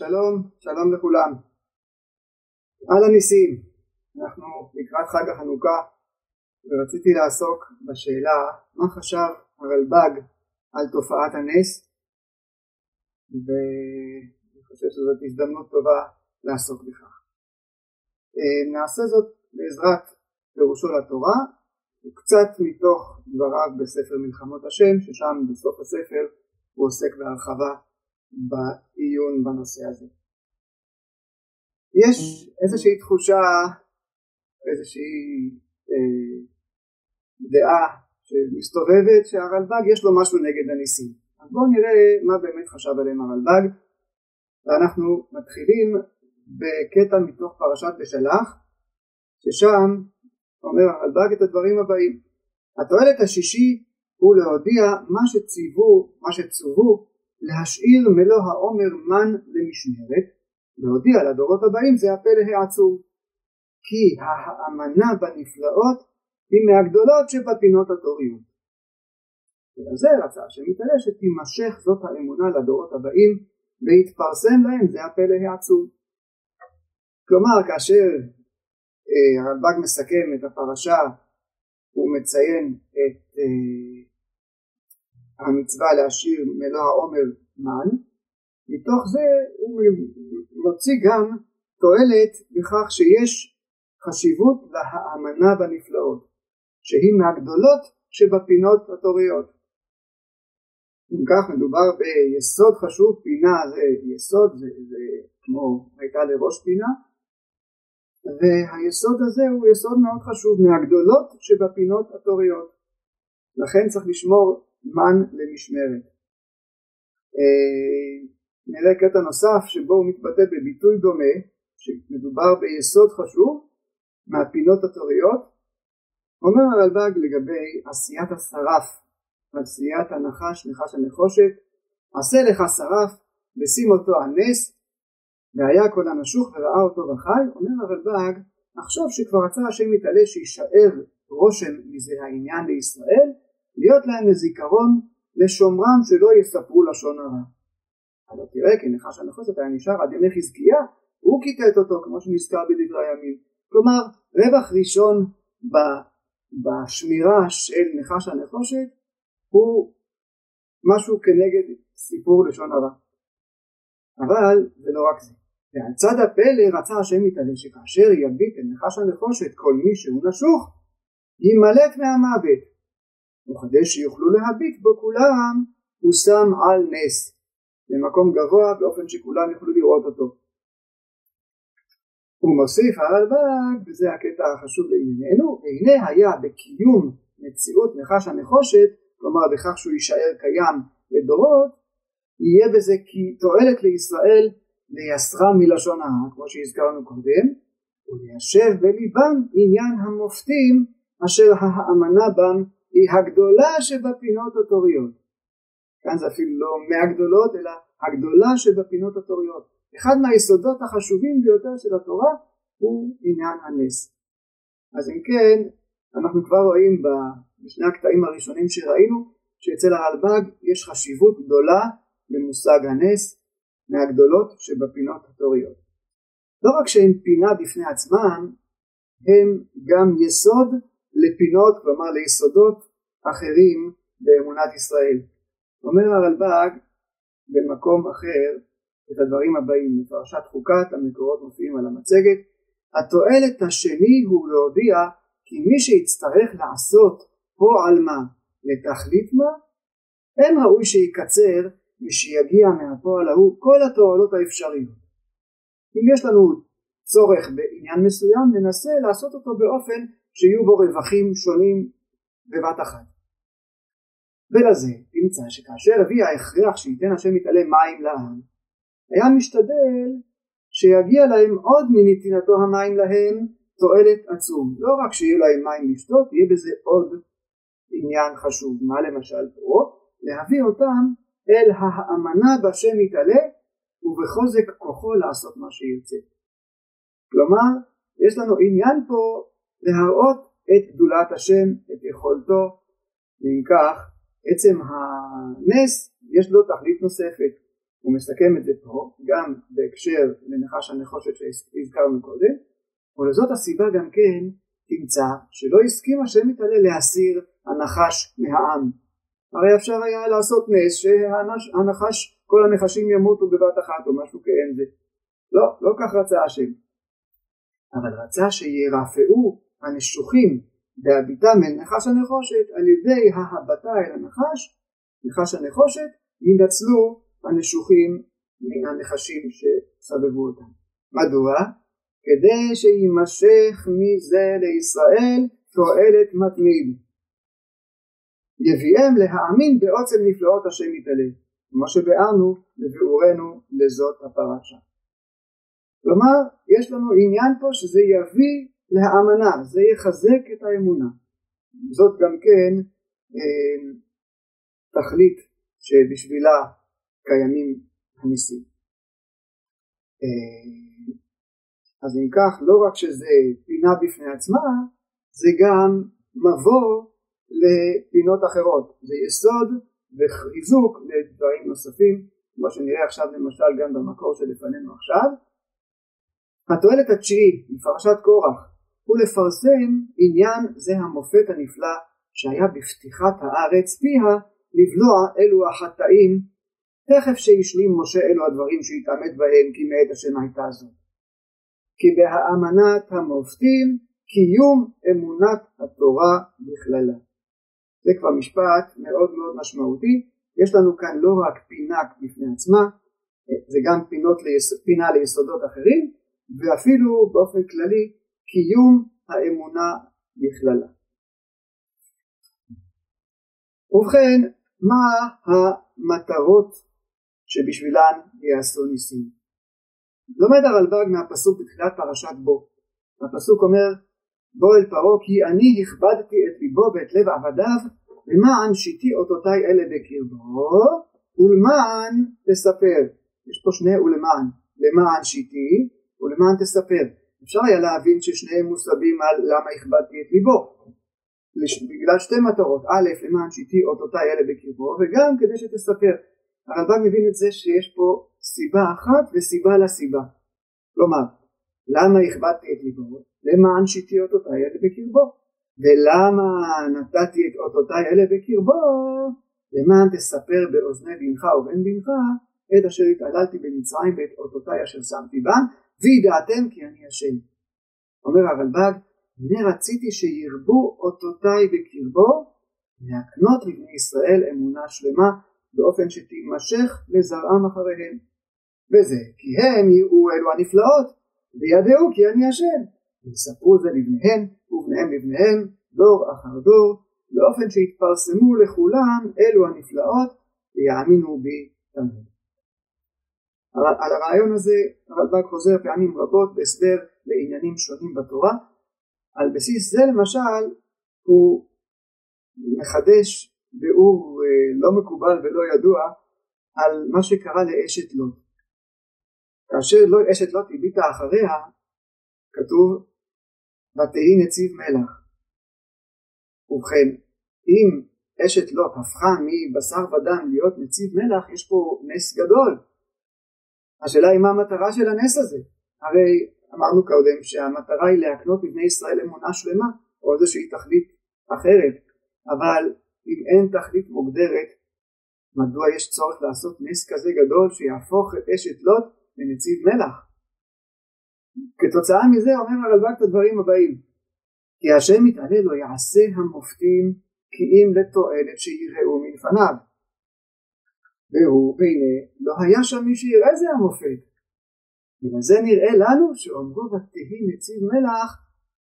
שלום, שלום לכולם. על הניסים, אנחנו לקראת חג החנוכה ורציתי לעסוק בשאלה מה חשב הרלב"ג על תופעת הנס ואני חושב שזאת הזדמנות טובה לעסוק בכך. אה, נעשה זאת בעזרת פירושו לתורה וקצת מתוך דבריו בספר מלחמות השם ששם בסוף הספר הוא עוסק בהרחבה בעיון בנושא הזה. יש איזושהי תחושה, איזושהי אה, דעה שמסתובבת שהרלב"ג יש לו משהו נגד הניסים. אז בואו נראה מה באמת חשב עליהם הרלב"ג ואנחנו מתחילים בקטע מתוך פרשת בשלח ששם אומר הרלב"ג את הדברים הבאים התועלת השישי הוא להודיע מה שציוו, מה שצוו להשאיר מלוא העומר מן למשמרת להודיע לדורות הבאים זה הפלא העצום. כי האמנה בנפלאות היא מהגדולות שבפינות התוריות. ולזה רצה שמתעלה שתימשך זאת האמונה לדורות הבאים ויתפרסם להם זה הפלא העצום. כלומר כאשר אה, הרלב"ג מסכם את הפרשה הוא מציין את אה, המצווה להשאיר מלוא העומר מן מתוך זה הוא מוציא גם תועלת בכך שיש חשיבות להאמנה בנפלאות שהיא מהגדולות שבפינות התוריות. אם כך מדובר ביסוד חשוב פינה זה יסוד זה, זה כמו הייתה לראש פינה והיסוד הזה הוא יסוד מאוד חשוב מהגדולות שבפינות התוריות. לכן צריך לשמור מן למשמרת. אה, נראה קטע נוסף שבו הוא מתבטא בביטוי דומה שמדובר ביסוד חשוב מהפינות התוריות אומר הרלב"ג לגבי עשיית השרף עשיית הנחש נחש הנחושת עשה לך שרף ושים אותו על נס והיה כל הנשוך וראה אותו וחי אומר הרלב"ג עכשיו שכבר רצה השם יתעלה שיישאר רושם מזה העניין לישראל להיות להם לזיכרון לשומרם שלא יספרו לשון הרע. אבל תראה כי נחש הנחושת היה נשאר עד ימי חזקיה הוא כיתת אותו כמו שנזכר בדברי הימים. כלומר רווח ראשון בשמירה של נחש הנחושת הוא משהו כנגד סיפור לשון הרע. אבל זה לא רק זה. ועל צד הפלא רצה השם יתעלה שכאשר יביט אל נחש הנחושת כל מי שהוא נשוך יימלט מהמוות וכדי שיוכלו להביט בו כולם הוא שם על נס במקום גבוה באופן שכולם יוכלו לראות אותו. הוא מוסיף הרלב"ג וזה הקטע החשוב לענייננו והנה היה בקיום מציאות נחש הנחושת כלומר בכך שהוא יישאר קיים לדורות יהיה בזה כי תועלת לישראל לייסרם מלשון הרע כמו שהזכרנו קודם וליישב בליבם עניין המופתים אשר האמנה בם היא הגדולה שבפינות התוריות. כאן זה אפילו לא מהגדולות אלא הגדולה שבפינות התוריות. אחד מהיסודות החשובים ביותר של התורה הוא עניין הנס. אז אם כן אנחנו כבר רואים בשני הקטעים הראשונים שראינו שאצל הרלב"ג יש חשיבות גדולה למושג הנס מהגדולות שבפינות התוריות. לא רק שהן פינה בפני עצמן, הם גם יסוד לפינות, כלומר ליסודות אחרים באמונת ישראל. אומר הרלב"ג במקום אחר את הדברים הבאים בפרשת חוקת המקורות מופיעים על המצגת התועלת השני הוא להודיע כי מי שיצטרך לעשות פועל מה לתכלית מה אין ראוי שיקצר ושיגיע מהפועל ההוא כל התועלות האפשריות. אם יש לנו צורך בעניין מסוים ננסה לעשות אותו באופן שיהיו בו רווחים שונים בבת אחת. ולזה נמצא שכאשר הביא ההכרח שייתן השם יתעלה מים לעם היה משתדל שיגיע להם עוד מנתינתו המים להם תועלת עצום. לא רק שיהיה להם מים לשתות יהיה בזה עוד עניין חשוב. מה למשל פה? להביא אותם אל האמנה בשם יתעלה ובחוזק כוחו לעשות מה שירצה. כלומר יש לנו עניין פה להראות את גדולת השם את יכולתו. ואם כך עצם הנס יש לו תכלית נוספת. הוא מסכם את זה פה גם בהקשר לנחש הנחושת שהזכרנו קודם ולזאת הסיבה גם כן תמצא שלא הסכים השם מתעלה להסיר הנחש מהעם. הרי אפשר היה לעשות נס שהנחש כל הנחשים ימותו בבת אחת או משהו כאין זה. לא, לא כך רצה השם. אבל רצה שירפאו הנשוחים בהביטם אל נחש הנחושת על ידי ההבטה אל הנחש נחש הנחושת ינצלו הנשוחים מהנחשים שסבבו אותם מדוע? כדי שיימשך מזה לישראל תועלת מתמיד. יביאם להאמין בעוצם נפלאות השם יתעלה, כמו שביארנו בביאורנו לזאת הפרשה. כלומר, יש לנו עניין פה שזה יביא להאמנה, זה יחזק את האמונה. זאת גם כן אה, תכלית שבשבילה קיימים הניסים. אה, אז אם כך לא רק שזה פינה בפני עצמה זה גם מבוא לפינות אחרות זה יסוד וחיזוק לדברים נוספים כמו שנראה עכשיו למשל גם במקור שלפנינו עכשיו התועלת התשיעי מפרשת קורח הוא לפרסם עניין זה המופת הנפלא שהיה בפתיחת הארץ פיה לבלוע אלו החטאים. תכף שהשלים משה אלו הדברים שהתעמת בהם כי מאת השם הייתה זאת כי בהאמנת המופתים קיום אמונת התורה בכללה. זה כבר משפט מאוד מאוד משמעותי, יש לנו כאן לא רק פינה בפני עצמה, זה גם פינות ליס... פינה ליסודות אחרים, ואפילו באופן כללי קיום האמונה בכללה. ובכן, מה המטרות שבשבילן יעשו ניסים? לומד הרלב"ג מהפסוק בתחילת פרשת בו. הפסוק אומר בוא אל פרעה כי אני הכבדתי את ליבו ואת לב עבדיו למען שיתי אותותיי אלה בקרבו ולמען תספר. יש פה שני ולמען. למען שיתי ולמען תספר. אפשר היה להבין ששניהם מוסבים על למה הכבדתי את ליבו. בגלל שתי מטרות. א', למען שיתי אותותיי אלה בקרבו וגם כדי שתספר. הרלב"ג מבין את זה שיש פה סיבה אחת וסיבה לסיבה. כלומר, למה הכבדתי את ליבו? למען שיתי אותותיי אלה בקרבו. ולמה נתתי את אותותיי אלה בקרבו? למען תספר באוזני בנך ובן בנך את אשר התעללתי במצרים ואת אותותיי אשר שמתי בם וידעתם כי אני השם. אומר הרלב"ג הנה רציתי שירבו אותותיי בקרבו להקנות לבני ישראל אמונה שלמה באופן שתימשך לזרעם אחריהם. וזה כי הם יראו אלו הנפלאות וידעו כי אני השם ויספרו זה לבניהם ובניהם לבניהם דור אחר דור באופן שיתפרסמו לכולם אלו הנפלאות ויאמינו בי תמיד. על הרעיון הזה הרלב"ג חוזר פעמים רבות בהסבר לעניינים שונים בתורה על בסיס זה למשל הוא מחדש ביאור אה, לא מקובל ולא ידוע על מה שקרה לאשת לוט. כאשר לא אשת לוט הביטה אחריה כתוב ותהי נציב מלח. ובכן אם אשת לוט הפכה מבשר ודם להיות נציב מלח יש פה נס גדול. השאלה היא מה המטרה של הנס הזה? הרי אמרנו קודם שהמטרה היא להקנות לבני ישראל אמונה שלמה או איזושהי תכלית אחרת. אבל אם אין תכלית מוגדרת מדוע יש צורך לעשות נס כזה גדול שיהפוך את אשת לוט לנציב מלח כתוצאה מזה אומר הרלב"ג את הדברים הבאים. כי השם מתעלה לו יעשה המופתים כי אם לתועלת שיראו מלפניו והוא והנה לא היה שם מי שיראה זה המופת ולזה נראה לנו שאומרו ותהי נציב מלח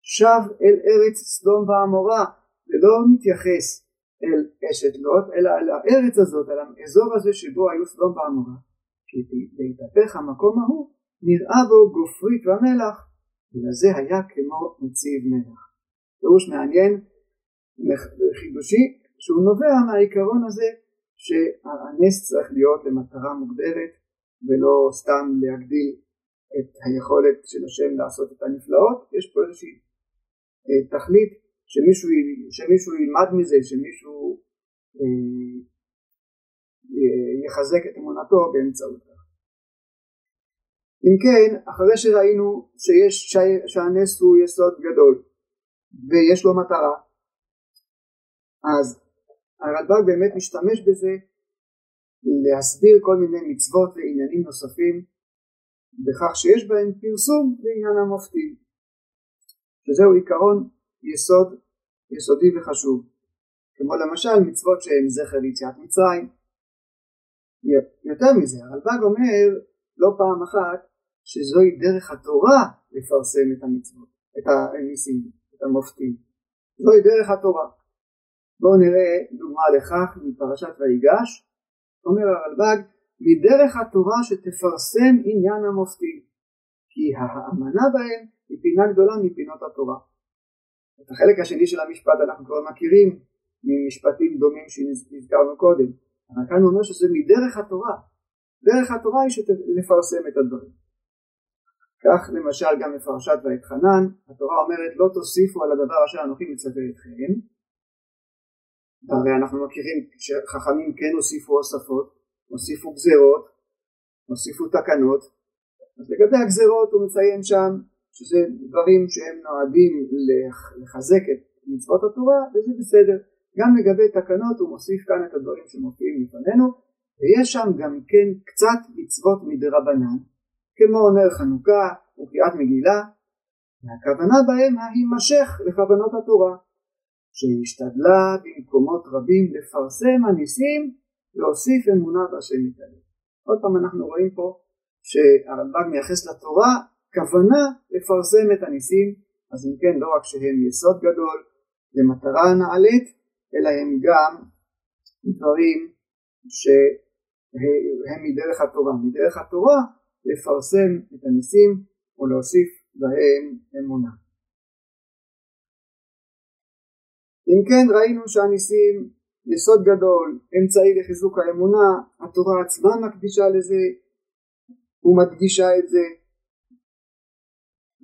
שב אל ארץ סדום ועמורה ולא מתייחס אל אשת לוט אלא אל הארץ הזאת על האזור הזה שבו היו סדום ועמורה כי בהתהפך המקום ההוא נראה בו גופרית ומלח ולזה היה כמו נציב מלח. פירוש מעניין חידושי שהוא נובע מהעיקרון הזה שהנס צריך להיות למטרה מוגדרת ולא סתם להגדיל את היכולת של השם לעשות את הנפלאות יש פה איזושהי אה, תכלית שמישהו, שמישהו ילמד מזה, שמישהו אה, יחזק את אמונתו באמצעות כך. אם כן, אחרי שראינו שיש, שהנס הוא יסוד גדול ויש לו מטרה, אז הרלב"ג באמת משתמש בזה להסביר כל מיני מצוות ועניינים נוספים בכך שיש בהם פרסום לעניין המופתים. שזהו עיקרון יסוד יסודי וחשוב. כמו למשל מצוות שהן זכר ליציאת מצרים. יותר מזה הרלב"ג אומר לא פעם אחת שזוהי דרך התורה לפרסם את המצוות את הניסים את המופתים. זוהי דרך התורה בואו נראה דוגמה לכך מפרשת ויגש אומר הרלב"ג מדרך התורה שתפרסם עניין המופתים כי האמנה בהם היא פינה גדולה מפינות התורה. את החלק השני של המשפט אנחנו כבר מכירים ממשפטים דומים שהזכרנו קודם אבל כאן הוא אומר שזה מדרך התורה. דרך התורה היא לפרסם את הדברים. כך למשל גם בפרשת ואתחנן התורה אומרת לא תוסיפו על הדבר אשר אנוכי מצווה אתכם הרי אנחנו מכירים שחכמים כן הוסיפו הוספות הוסיפו גזרות הוסיפו תקנות אז לגבי הגזרות הוא מציין שם שזה דברים שהם נועדים לחזק את מצוות התורה וזה בסדר. גם לגבי תקנות הוא מוסיף כאן את הדברים שמופיעים לפנינו ויש שם גם כן קצת מצוות מדרבנן כמו נר חנוכה וקריאת מגילה והכוונה בהם ההימשך לכוונות התורה שהשתדלה במקומות רבים לפרסם הניסים להוסיף אמונה בהשם יתעלה. עוד פעם אנחנו רואים פה שהרלב"ג מייחס לתורה כוונה לפרסם את הניסים אז אם כן לא רק שהם יסוד גדול למטרה נעלית אלא הם גם דברים שהם מדרך התורה. מדרך התורה לפרסם את הניסים ולהוסיף בהם אמונה. אם כן ראינו שהניסים יסוד גדול, אמצעי לחיזוק האמונה, התורה עצמה מקדישה לזה ומדגישה את זה.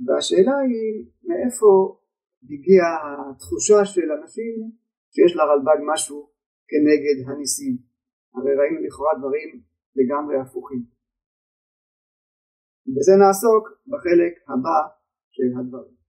והשאלה היא מאיפה הגיעה התחושה של אנשים שיש לרלב"ג משהו כנגד הניסים? הרי ראינו לכאורה דברים לגמרי הפוכים. בזה נעסוק בחלק הבא של הדברים